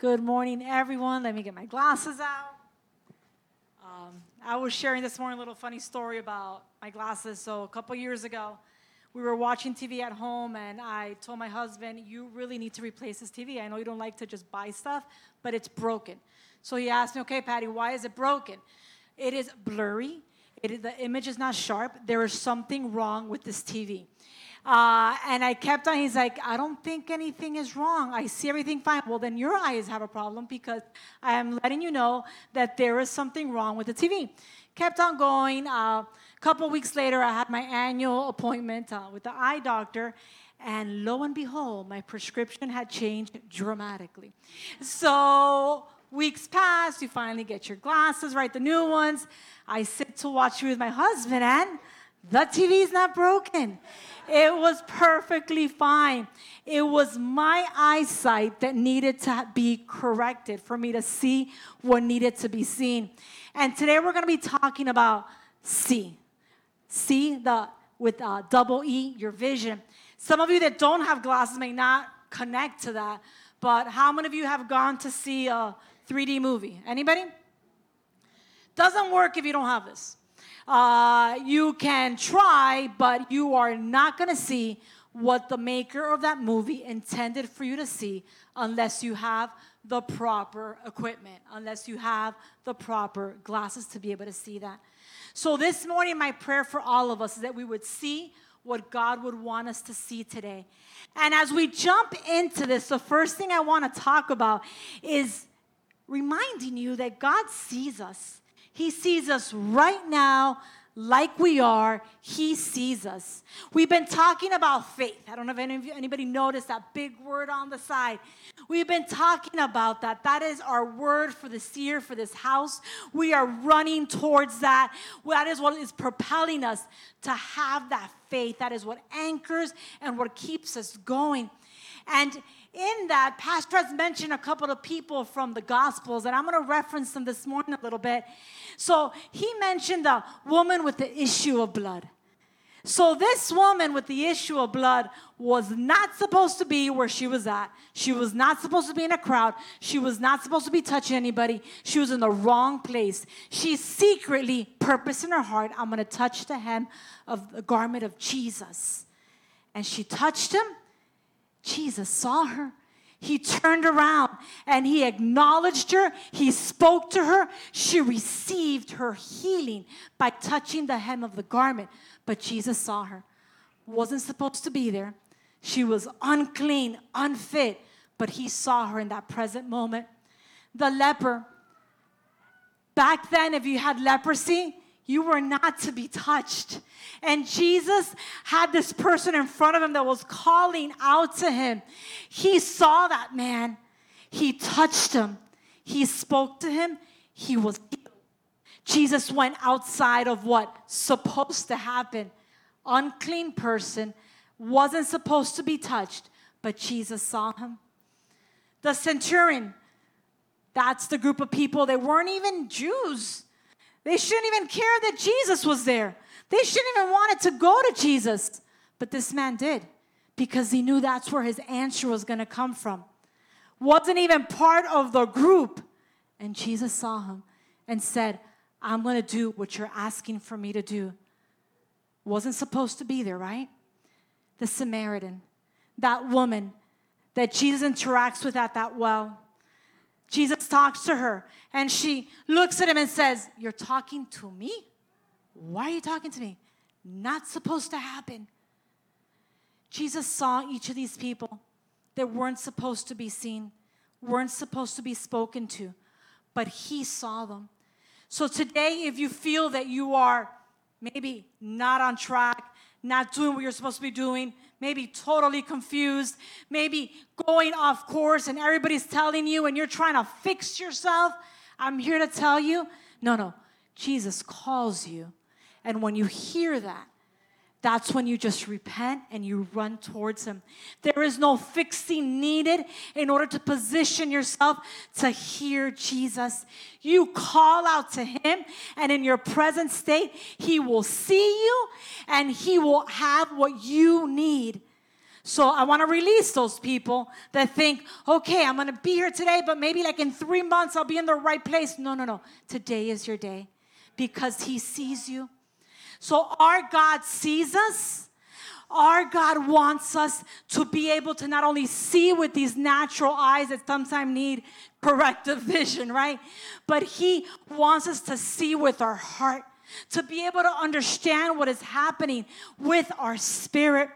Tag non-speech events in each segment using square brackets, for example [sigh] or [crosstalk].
Good morning, everyone. Let me get my glasses out. Um, I was sharing this morning a little funny story about my glasses. So, a couple years ago, we were watching TV at home, and I told my husband, You really need to replace this TV. I know you don't like to just buy stuff, but it's broken. So, he asked me, Okay, Patty, why is it broken? It is blurry, the image is not sharp. There is something wrong with this TV. Uh, and I kept on, he's like, I don't think anything is wrong. I see everything fine. Well, then your eyes have a problem because I am letting you know that there is something wrong with the TV. Kept on going. A uh, couple weeks later, I had my annual appointment uh, with the eye doctor. And lo and behold, my prescription had changed dramatically. So weeks pass, you finally get your glasses, right? The new ones. I sit to watch you with my husband, and the TV is not broken. It was perfectly fine. It was my eyesight that needed to be corrected for me to see what needed to be seen. And today we're going to be talking about see. See the with uh, double E, your vision. Some of you that don't have glasses may not connect to that, but how many of you have gone to see a 3D movie? Anybody? Doesn't work if you don't have this. Uh, you can try, but you are not going to see what the maker of that movie intended for you to see unless you have the proper equipment, unless you have the proper glasses to be able to see that. So, this morning, my prayer for all of us is that we would see what God would want us to see today. And as we jump into this, the first thing I want to talk about is reminding you that God sees us. He sees us right now like we are. He sees us. We've been talking about faith. I don't know if any you, anybody noticed that big word on the side. We've been talking about that. That is our word for this year, for this house. We are running towards that. That is what is propelling us to have that faith. That is what anchors and what keeps us going. And in that, Pastor has mentioned a couple of people from the Gospels, and I'm going to reference them this morning a little bit. So he mentioned the woman with the issue of blood. So this woman with the issue of blood was not supposed to be where she was at. She was not supposed to be in a crowd. She was not supposed to be touching anybody. She was in the wrong place. She secretly purposed in her heart, I'm going to touch the hem of the garment of Jesus. And she touched him. Jesus saw her. He turned around and he acknowledged her. He spoke to her. She received her healing by touching the hem of the garment. But Jesus saw her. Wasn't supposed to be there. She was unclean, unfit, but he saw her in that present moment. The leper. Back then, if you had leprosy, you were not to be touched. And Jesus had this person in front of him that was calling out to him. He saw that man, he touched him, he spoke to him, he was healed. Jesus went outside of what supposed to happen. Unclean person wasn't supposed to be touched, but Jesus saw him. The centurion, that's the group of people, they weren't even Jews. They shouldn't even care that Jesus was there. They shouldn't even wanted to go to Jesus. But this man did because he knew that's where his answer was going to come from. Wasn't even part of the group. And Jesus saw him and said, I'm going to do what you're asking for me to do. Wasn't supposed to be there, right? The Samaritan, that woman that Jesus interacts with at that well. Jesus talks to her and she looks at him and says, You're talking to me? Why are you talking to me? Not supposed to happen. Jesus saw each of these people that weren't supposed to be seen, weren't supposed to be spoken to, but he saw them. So today, if you feel that you are maybe not on track, not doing what you're supposed to be doing, maybe totally confused, maybe going off course and everybody's telling you and you're trying to fix yourself, I'm here to tell you no, no, Jesus calls you. And when you hear that, that's when you just repent and you run towards Him. There is no fixing needed in order to position yourself to hear Jesus. You call out to Him, and in your present state, He will see you and He will have what you need. So I want to release those people that think, okay, I'm going to be here today, but maybe like in three months I'll be in the right place. No, no, no. Today is your day because He sees you. So our God sees us. Our God wants us to be able to not only see with these natural eyes that sometimes need corrective [laughs] vision, right? But He wants us to see with our heart, to be able to understand what is happening with our spirit.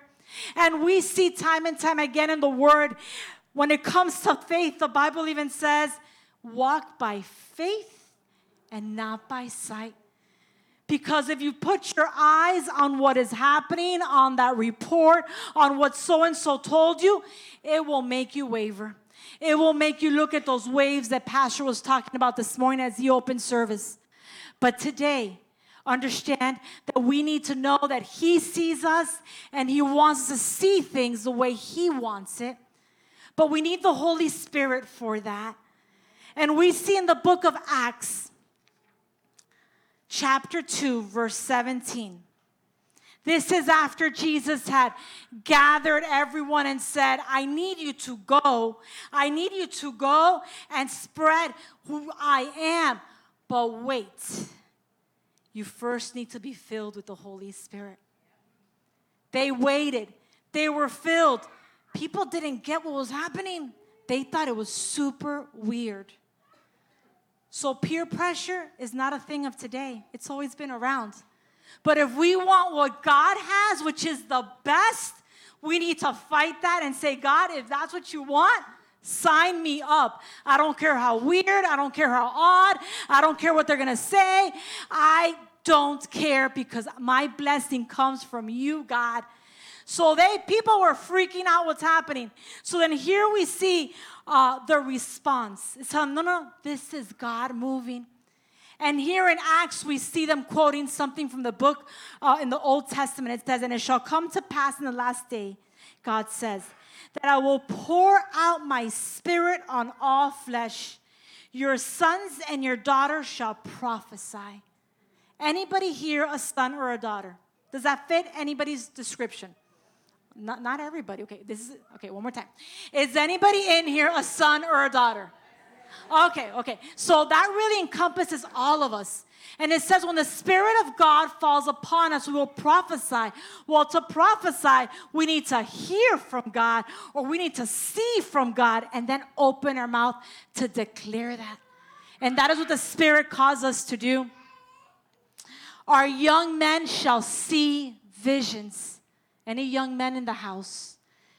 And we see time and time again in the Word, when it comes to faith, the Bible even says, walk by faith and not by sight. Because if you put your eyes on what is happening, on that report, on what so and so told you, it will make you waver. It will make you look at those waves that Pastor was talking about this morning as he opened service. But today, understand that we need to know that He sees us and He wants to see things the way He wants it. But we need the Holy Spirit for that. And we see in the book of Acts, chapter 2, verse 17. This is after Jesus had gathered everyone and said, I need you to go. I need you to go and spread who I am. But wait you first need to be filled with the Holy Spirit. They waited, they were filled. People didn't get what was happening, they thought it was super weird. So, peer pressure is not a thing of today, it's always been around. But if we want what God has, which is the best, we need to fight that and say, God, if that's what you want, Sign me up. I don't care how weird, I don't care how odd, I don't care what they're gonna say. I don't care because my blessing comes from you, God. So they people were freaking out what's happening. So then here we see uh, the response. It's telling, no, no, this is God moving. And here in Acts, we see them quoting something from the book uh, in the Old Testament. It says, And it shall come to pass in the last day, God says, that I will pour out my spirit on all flesh. Your sons and your daughters shall prophesy. Anybody here a son or a daughter? Does that fit anybody's description? Not, not everybody. Okay, this is okay, one more time. Is anybody in here a son or a daughter? Okay, okay. So that really encompasses all of us. And it says, when the Spirit of God falls upon us, we will prophesy. Well, to prophesy, we need to hear from God or we need to see from God and then open our mouth to declare that. And that is what the Spirit calls us to do. Our young men shall see visions. Any young men in the house?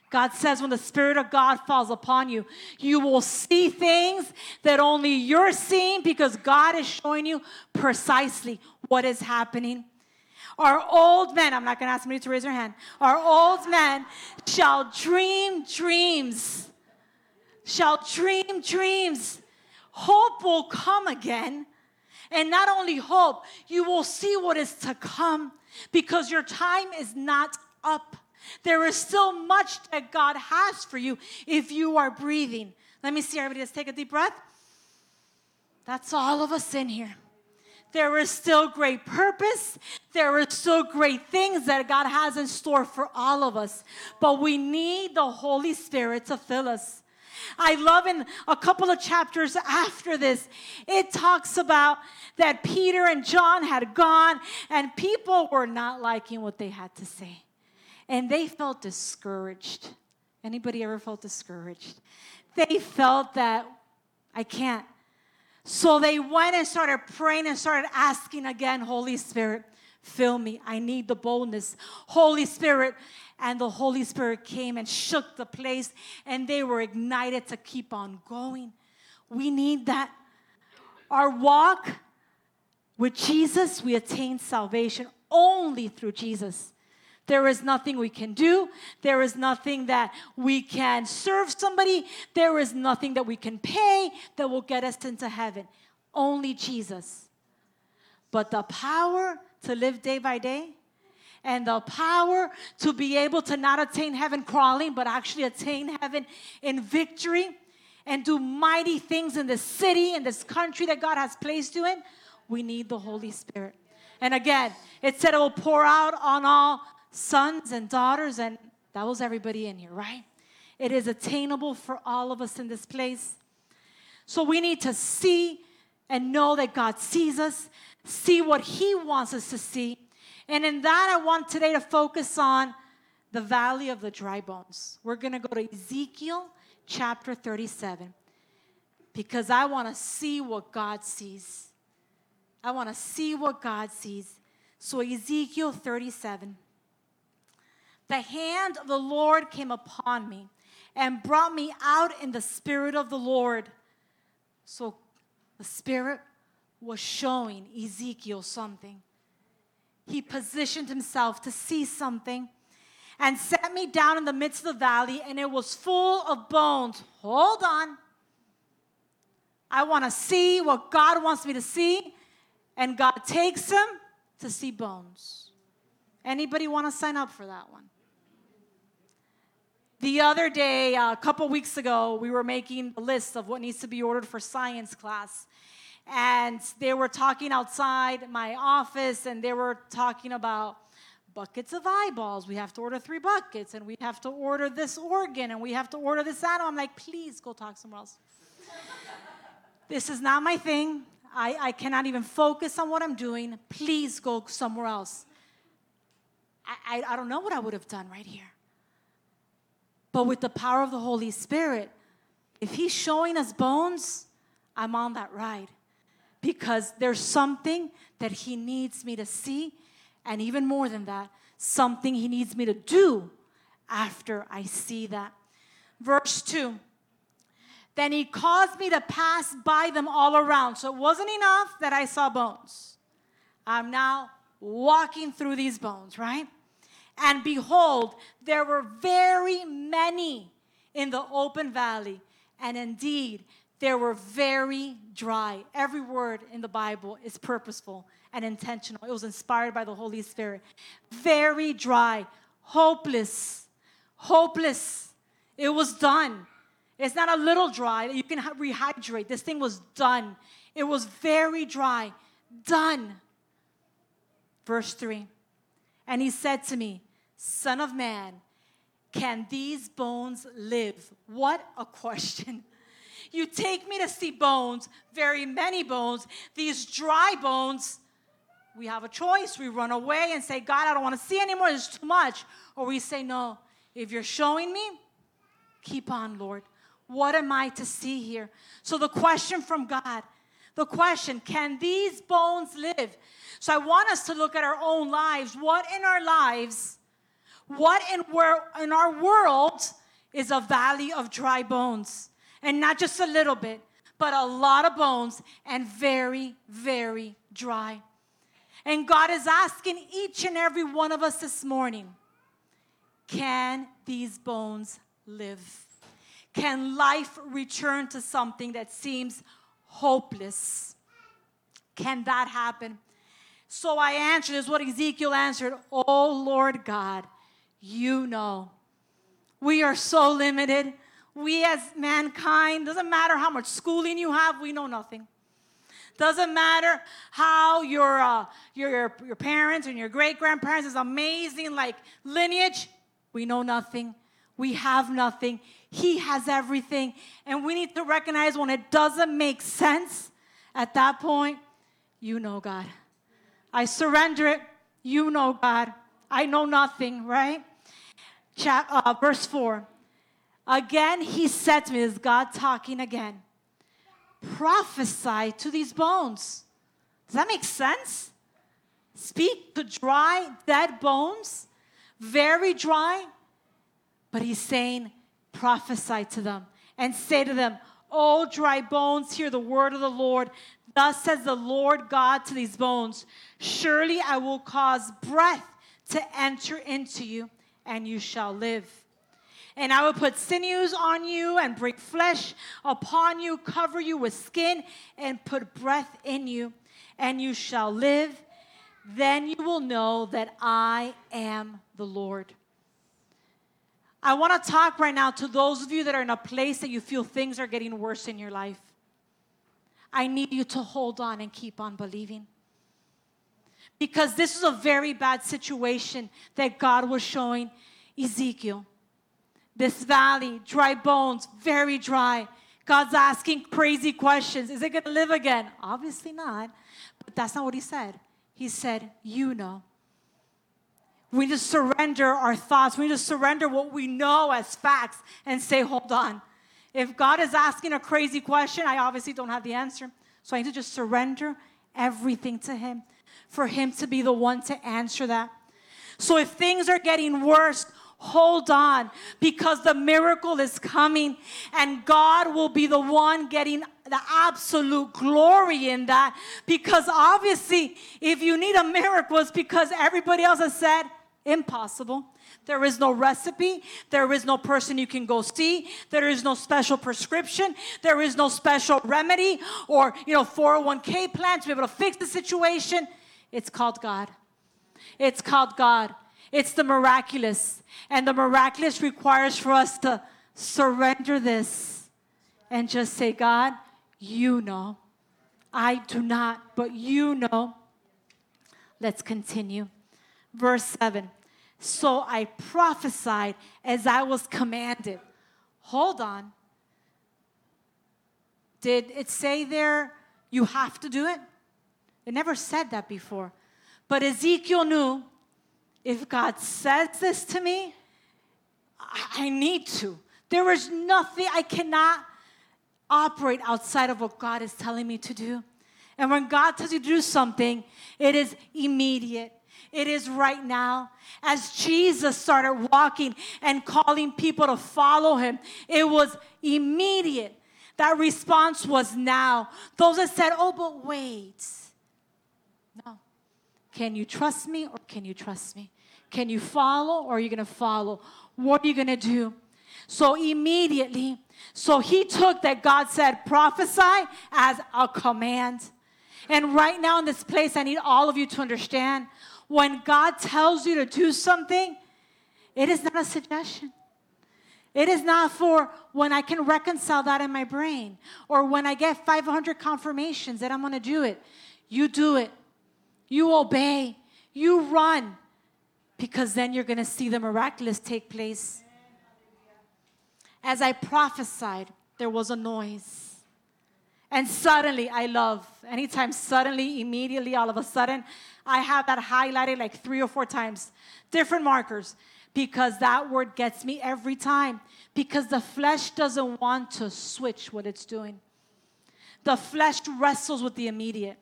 God says, when the Spirit of God falls upon you, you will see things that only you're seeing because God is showing you precisely what is happening. Our old men, I'm not going to ask somebody to raise their hand, our old men shall dream dreams, shall dream dreams. Hope will come again. And not only hope, you will see what is to come because your time is not up. There is still much that God has for you if you are breathing. Let me see everybody. Let's take a deep breath. That's all of us in here. There is still great purpose. There are still great things that God has in store for all of us. But we need the Holy Spirit to fill us. I love in a couple of chapters after this, it talks about that Peter and John had gone and people were not liking what they had to say and they felt discouraged. Anybody ever felt discouraged? They felt that I can't. So they went and started praying and started asking again, Holy Spirit, fill me. I need the boldness. Holy Spirit. And the Holy Spirit came and shook the place, and they were ignited to keep on going. We need that. Our walk with Jesus, we attain salvation only through Jesus. There is nothing we can do. There is nothing that we can serve somebody. There is nothing that we can pay that will get us into heaven. Only Jesus. But the power to live day by day and the power to be able to not attain heaven crawling, but actually attain heaven in victory and do mighty things in this city, in this country that God has placed you in, we need the Holy Spirit. And again, it said it will pour out on all sons and daughters and That was everybody in here, right? It is attainable for all of us in this place. So we need to see and know that God sees us, see what He wants us to see. And in that, I want today to focus on the valley of the dry bones. We're going to go to Ezekiel chapter 37 because I want to see what God sees. I want to see what God sees. So, Ezekiel 37. The hand of the Lord came upon me and brought me out in the spirit of the Lord. So, the Spirit was showing Ezekiel something. He positioned himself to see something and set me down in the midst of the valley, and it was full of bones. Hold on. I want to see what God wants me to see, and God takes him to see bones. Anybody want to sign up for that one? The other day, a couple weeks ago, we were making a list of what needs to be ordered for science class. And they were talking outside my office and they were talking about buckets of eyeballs. We have to order three buckets and we have to order this organ and we have to order this animal. I'm like, please go talk somewhere else. [laughs] this is not my thing. I, I cannot even focus on what I'm doing. Please go somewhere else. I, I, I don't know what I would have done right here. But with the power of the Holy Spirit, if He's showing us bones, I'm on that ride because there's something that He needs me to see, and even more than that, something He needs me to do after I see that. Verse 2 Then He caused me to pass by them all around. So it wasn't enough that I saw bones. I'm now walking through these bones, right? And behold, there were very many in the open valley, and indeed, they were very dry. Every word in the Bible is purposeful and intentional. It was inspired by the Holy Spirit. Very dry, hopeless, hopeless. It was done. It's not a little dry. You can rehydrate. This thing was done. It was very dry, done. Verse 3 And he said to me, Son of man, can these bones live? What a [laughs] question. You take me to see bones, very many bones, these dry bones. We have a choice. We run away and say, God, I don't want to see anymore. There's too much. Or we say, No, if you're showing me, keep on, Lord. What am I to see here? So, the question from God, the question, can these bones live? So, I want us to look at our own lives. What in our lives what in, in our world is a valley of dry bones? And not just a little bit, but a lot of bones and very, very dry. And God is asking each and every one of us this morning can these bones live? Can life return to something that seems hopeless? Can that happen? So I answered, is what Ezekiel answered, Oh Lord God, you know. We are so limited. We as mankind, doesn't matter how much schooling you have, we know nothing. Doesn't matter how your, uh, your, your, your parents and your great grandparents is amazing, like lineage, we know nothing. We have nothing. He has everything. And we need to recognize when it doesn't make sense, at that point, you know God. I surrender it. You know God. I know nothing, right? Chap, uh, verse 4. Again, he said to me, is God talking again? Prophesy to these bones. Does that make sense? Speak to dry, dead bones, very dry. But he's saying, prophesy to them and say to them, O dry bones, hear the word of the Lord. Thus says the Lord God to these bones Surely I will cause breath to enter into you and you shall live. And I will put sinews on you and bring flesh upon you, cover you with skin, and put breath in you, and you shall live. Then you will know that I am the Lord. I want to talk right now to those of you that are in a place that you feel things are getting worse in your life. I need you to hold on and keep on believing because this is a very bad situation that God was showing Ezekiel, this valley, dry bones, very dry. God's asking crazy questions. Is it going to live again? Obviously not. But that's not what he said. He said, You know. We just surrender our thoughts. We just surrender what we know as facts and say, Hold on. If God is asking a crazy question, I obviously don't have the answer. So I need to just surrender everything to Him for Him to be the one to answer that. So if things are getting worse, hold on because the miracle is coming and God will be the one getting the absolute glory in that because obviously if you need a miracle it's because everybody else has said impossible there is no recipe. There is no person you can go see. There is no special prescription. There is no special remedy or, you know, 401k plan to be able to fix the situation. It's called God. It's called God. It's the miraculous. And the miraculous requires for us to surrender this and just say, God, you know. I do not, but you know. Let's continue. Verse 7 so I prophesied as I was commanded. Hold on. Did it say there you have to do it? It never said that before. But Ezekiel knew if God says this to me, I need to. There is nothing, I cannot operate outside of what God is telling me to do. And when God tells you to do something, it is immediate. It is right now. As Jesus started walking and calling people to follow him, it was immediate. That response was now. Those that said, oh, but wait. No. Can you trust me or can you trust me? Can you follow or are you going to follow? What are you going to do? So immediately, so he took that God said, prophesy as a command. And right now in this place, I need all of you to understand when God tells you to do something, it is not a suggestion. It is not for when I can reconcile that in my brain or when I get 500 confirmations that I'm going to do it. You do it. You obey. You run because then you're going to see the miraculous take place. As I prophesied, there was a noise. And suddenly, I love anytime suddenly, immediately, all of a sudden, I have that highlighted like three or four times, different markers, because that word gets me every time. Because the flesh doesn't want to switch what it's doing. The flesh wrestles with the immediate.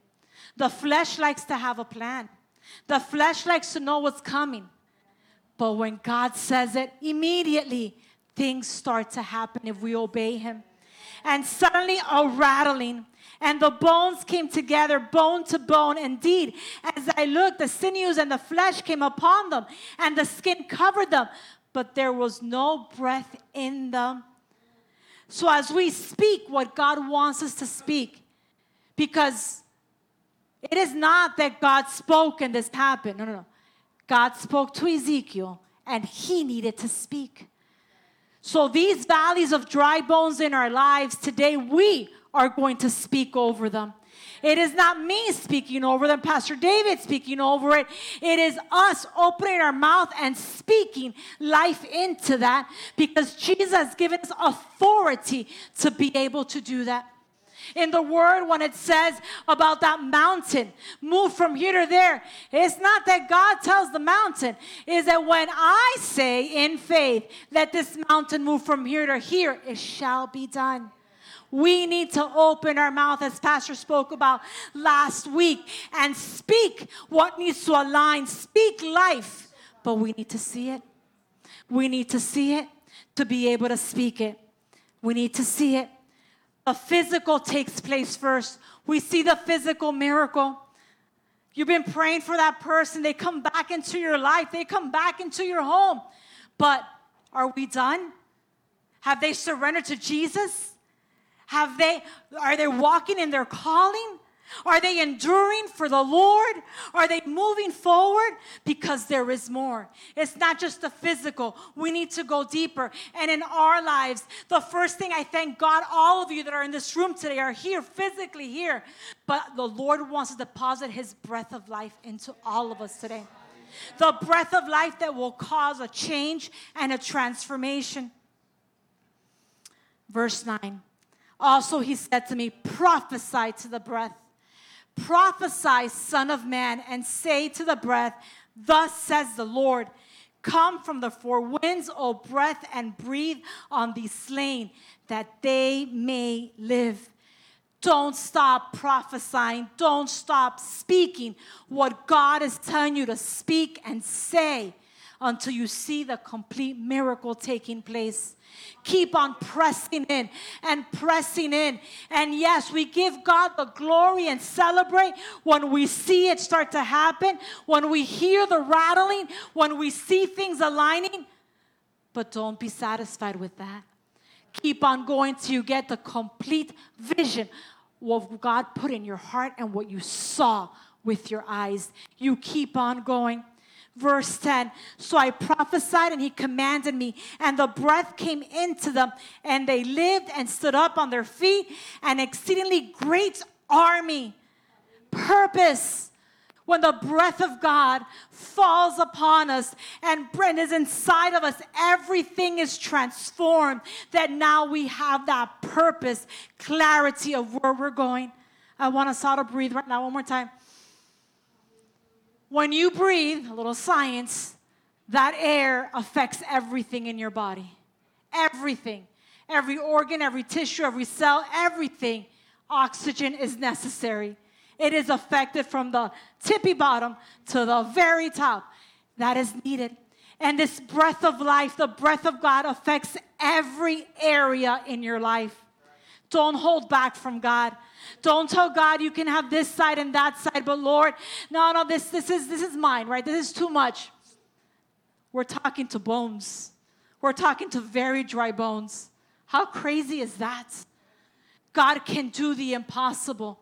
The flesh likes to have a plan. The flesh likes to know what's coming. But when God says it, immediately things start to happen if we obey Him. And suddenly a rattling, and the bones came together, bone to bone. Indeed, as I looked, the sinews and the flesh came upon them, and the skin covered them, but there was no breath in them. So, as we speak what God wants us to speak, because it is not that God spoke and this happened. No, no, no. God spoke to Ezekiel, and he needed to speak. So, these valleys of dry bones in our lives today, we are going to speak over them. It is not me speaking over them, Pastor David speaking over it. It is us opening our mouth and speaking life into that because Jesus has given us authority to be able to do that. In the word, when it says about that mountain, move from here to there, it's not that God tells the mountain, is that when I say in faith, let this mountain move from here to here, it shall be done. We need to open our mouth, as Pastor spoke about last week, and speak what needs to align, speak life. But we need to see it. We need to see it to be able to speak it. We need to see it. The physical takes place first. We see the physical miracle. You've been praying for that person. They come back into your life, they come back into your home. But are we done? Have they surrendered to Jesus? Have they, are they walking in their calling? Are they enduring for the Lord? Are they moving forward? Because there is more. It's not just the physical. We need to go deeper. And in our lives, the first thing I thank God, all of you that are in this room today are here, physically here. But the Lord wants to deposit His breath of life into all of us today. The breath of life that will cause a change and a transformation. Verse 9. Also, he said to me, Prophesy to the breath. Prophesy, Son of Man, and say to the breath, Thus says the Lord, Come from the four winds, O breath, and breathe on these slain, that they may live. Don't stop prophesying. Don't stop speaking what God is telling you to speak and say until you see the complete miracle taking place. Keep on pressing in and pressing in. And yes, we give God the glory and celebrate when we see it start to happen, when we hear the rattling, when we see things aligning. But don't be satisfied with that. Keep on going till you get the complete vision what God put in your heart and what you saw with your eyes. You keep on going. Verse 10 So I prophesied, and he commanded me, and the breath came into them, and they lived and stood up on their feet, an exceedingly great army. Purpose. When the breath of God falls upon us and is inside of us, everything is transformed. That now we have that purpose, clarity of where we're going. I want us all to breathe right now, one more time. When you breathe, a little science, that air affects everything in your body. Everything. Every organ, every tissue, every cell, everything. Oxygen is necessary. It is affected from the tippy bottom to the very top. That is needed. And this breath of life, the breath of God, affects every area in your life. Don't hold back from God. Don't tell God you can have this side and that side, but Lord, no, no, this, this is this is mine, right? This is too much. We're talking to bones. We're talking to very dry bones. How crazy is that? God can do the impossible.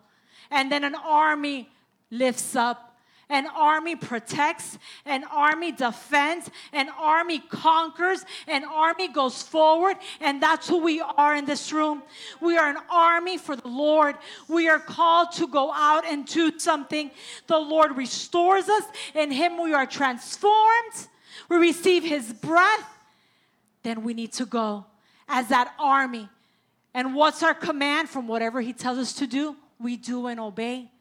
And then an army lifts up an army protects, an army defends, an army conquers, an army goes forward, and that's who we are in this room. We are an army for the Lord. We are called to go out and do something. The Lord restores us, in Him we are transformed. We receive His breath, then we need to go as that army. And what's our command from whatever He tells us to do? We do and obey.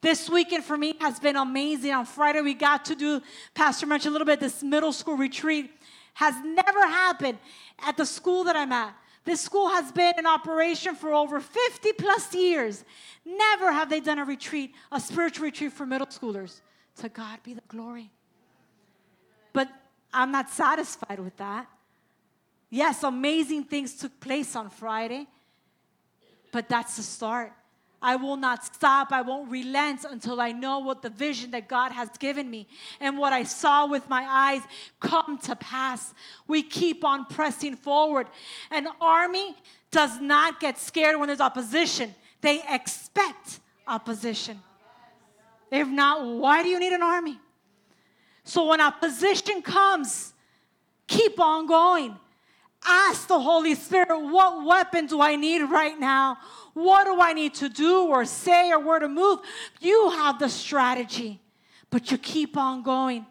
This weekend for me has been amazing. On Friday, we got to do, Pastor mentioned a little bit, this middle school retreat has never happened at the school that I'm at. This school has been in operation for over 50 plus years. Never have they done a retreat, a spiritual retreat for middle schoolers. To God be the glory. But I'm not satisfied with that. Yes, amazing things took place on Friday, but that's the start. I will not stop. I won't relent until I know what the vision that God has given me and what I saw with my eyes come to pass. We keep on pressing forward. An army does not get scared when there's opposition, they expect opposition. If not, why do you need an army? So when opposition comes, keep on going. Ask the Holy Spirit, what weapon do I need right now? What do I need to do or say or where to move? You have the strategy, but you keep on going.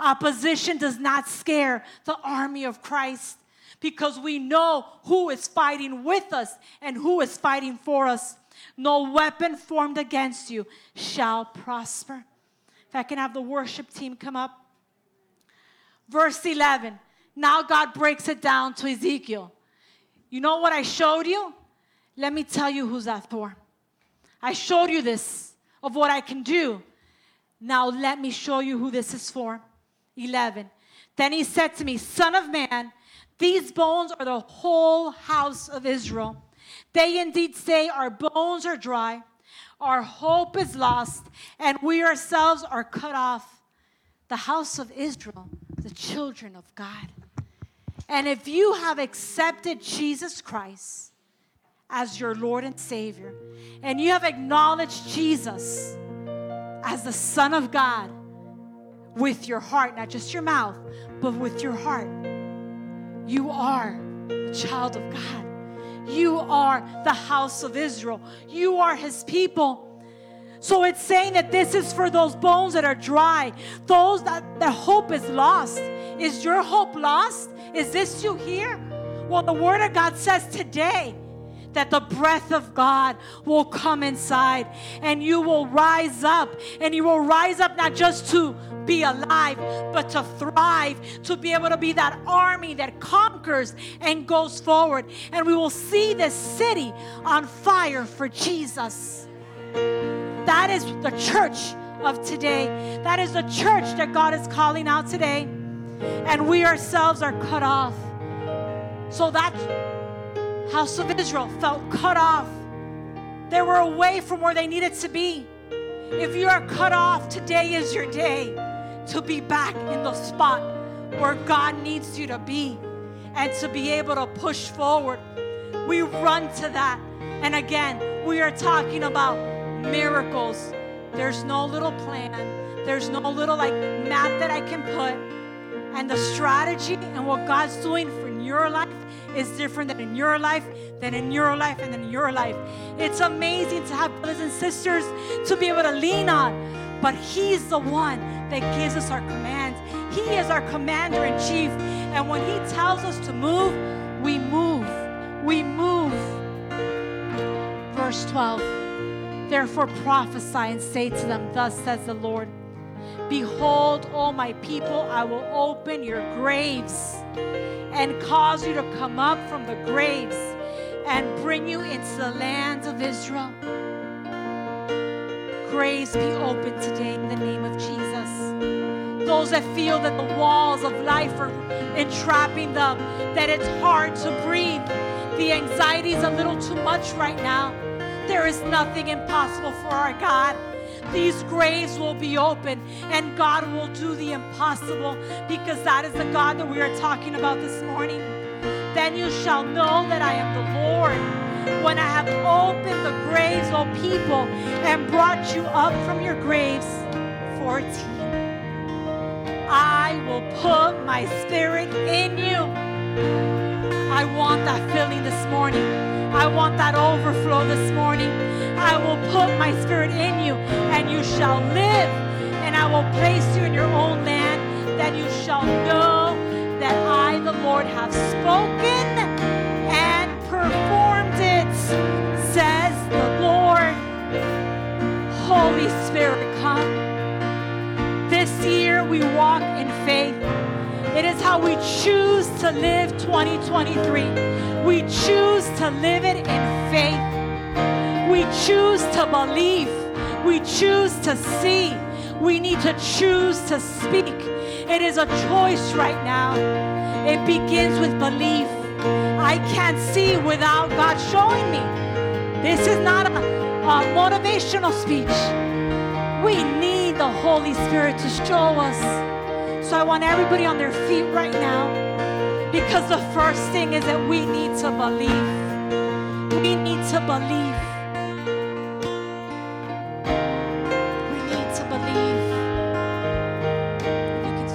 Opposition does not scare the army of Christ because we know who is fighting with us and who is fighting for us. No weapon formed against you shall prosper. If I can have the worship team come up. Verse 11. Now God breaks it down to Ezekiel. You know what I showed you? Let me tell you who's that for. I showed you this of what I can do. Now let me show you who this is for. 11. Then he said to me, Son of man, these bones are the whole house of Israel. They indeed say, Our bones are dry, our hope is lost, and we ourselves are cut off. The house of Israel, the children of God. And if you have accepted Jesus Christ, as your Lord and Savior, and you have acknowledged Jesus as the Son of God with your heart, not just your mouth, but with your heart, you are a child of God. You are the house of Israel. You are his people. So it's saying that this is for those bones that are dry, those that the hope is lost. Is your hope lost? Is this you here? Well, the Word of God says today that the breath of God will come inside and you will rise up. And you will rise up not just to be alive, but to thrive, to be able to be that army that conquers and goes forward. And we will see this city on fire for Jesus. That is the church of today. That is the church that God is calling out today. And we ourselves are cut off. So that house of Israel felt cut off. They were away from where they needed to be. If you are cut off, today is your day to be back in the spot where God needs you to be and to be able to push forward. We run to that. And again, we are talking about miracles. There's no little plan, there's no little like map that I can put. And the strategy and what God's doing for your life is different than in your life, than in your life, and in your life. It's amazing to have brothers and sisters to be able to lean on, but He's the one that gives us our commands. He is our commander in chief. And when He tells us to move, we move. We move. Verse 12 Therefore prophesy and say to them, Thus says the Lord. Behold, all my people, I will open your graves and cause you to come up from the graves and bring you into the land of Israel. Graves be open today in the name of Jesus. Those that feel that the walls of life are entrapping them, that it's hard to breathe, the anxiety is a little too much right now. There is nothing impossible for our God. These graves will be open and God will do the impossible because that is the God that we are talking about this morning. Then you shall know that I am the Lord when I have opened the graves, O people, and brought you up from your graves. 14. I will put my spirit in you. I want that feeling this morning. I want that overflow this morning. I will put my spirit in you, and you shall live. And I will place you in your own land, that you shall know that I, the Lord, have spoken and performed it, says the Lord. Holy Spirit, come. This year we walk in faith. It is how we choose to live 2023. We choose to live it in faith. We choose to believe. We choose to see. We need to choose to speak. It is a choice right now. It begins with belief. I can't see without God showing me. This is not a, a motivational speech. We need the Holy Spirit to show us. So I want everybody on their feet right now because the first thing is that we need to believe. We need to believe.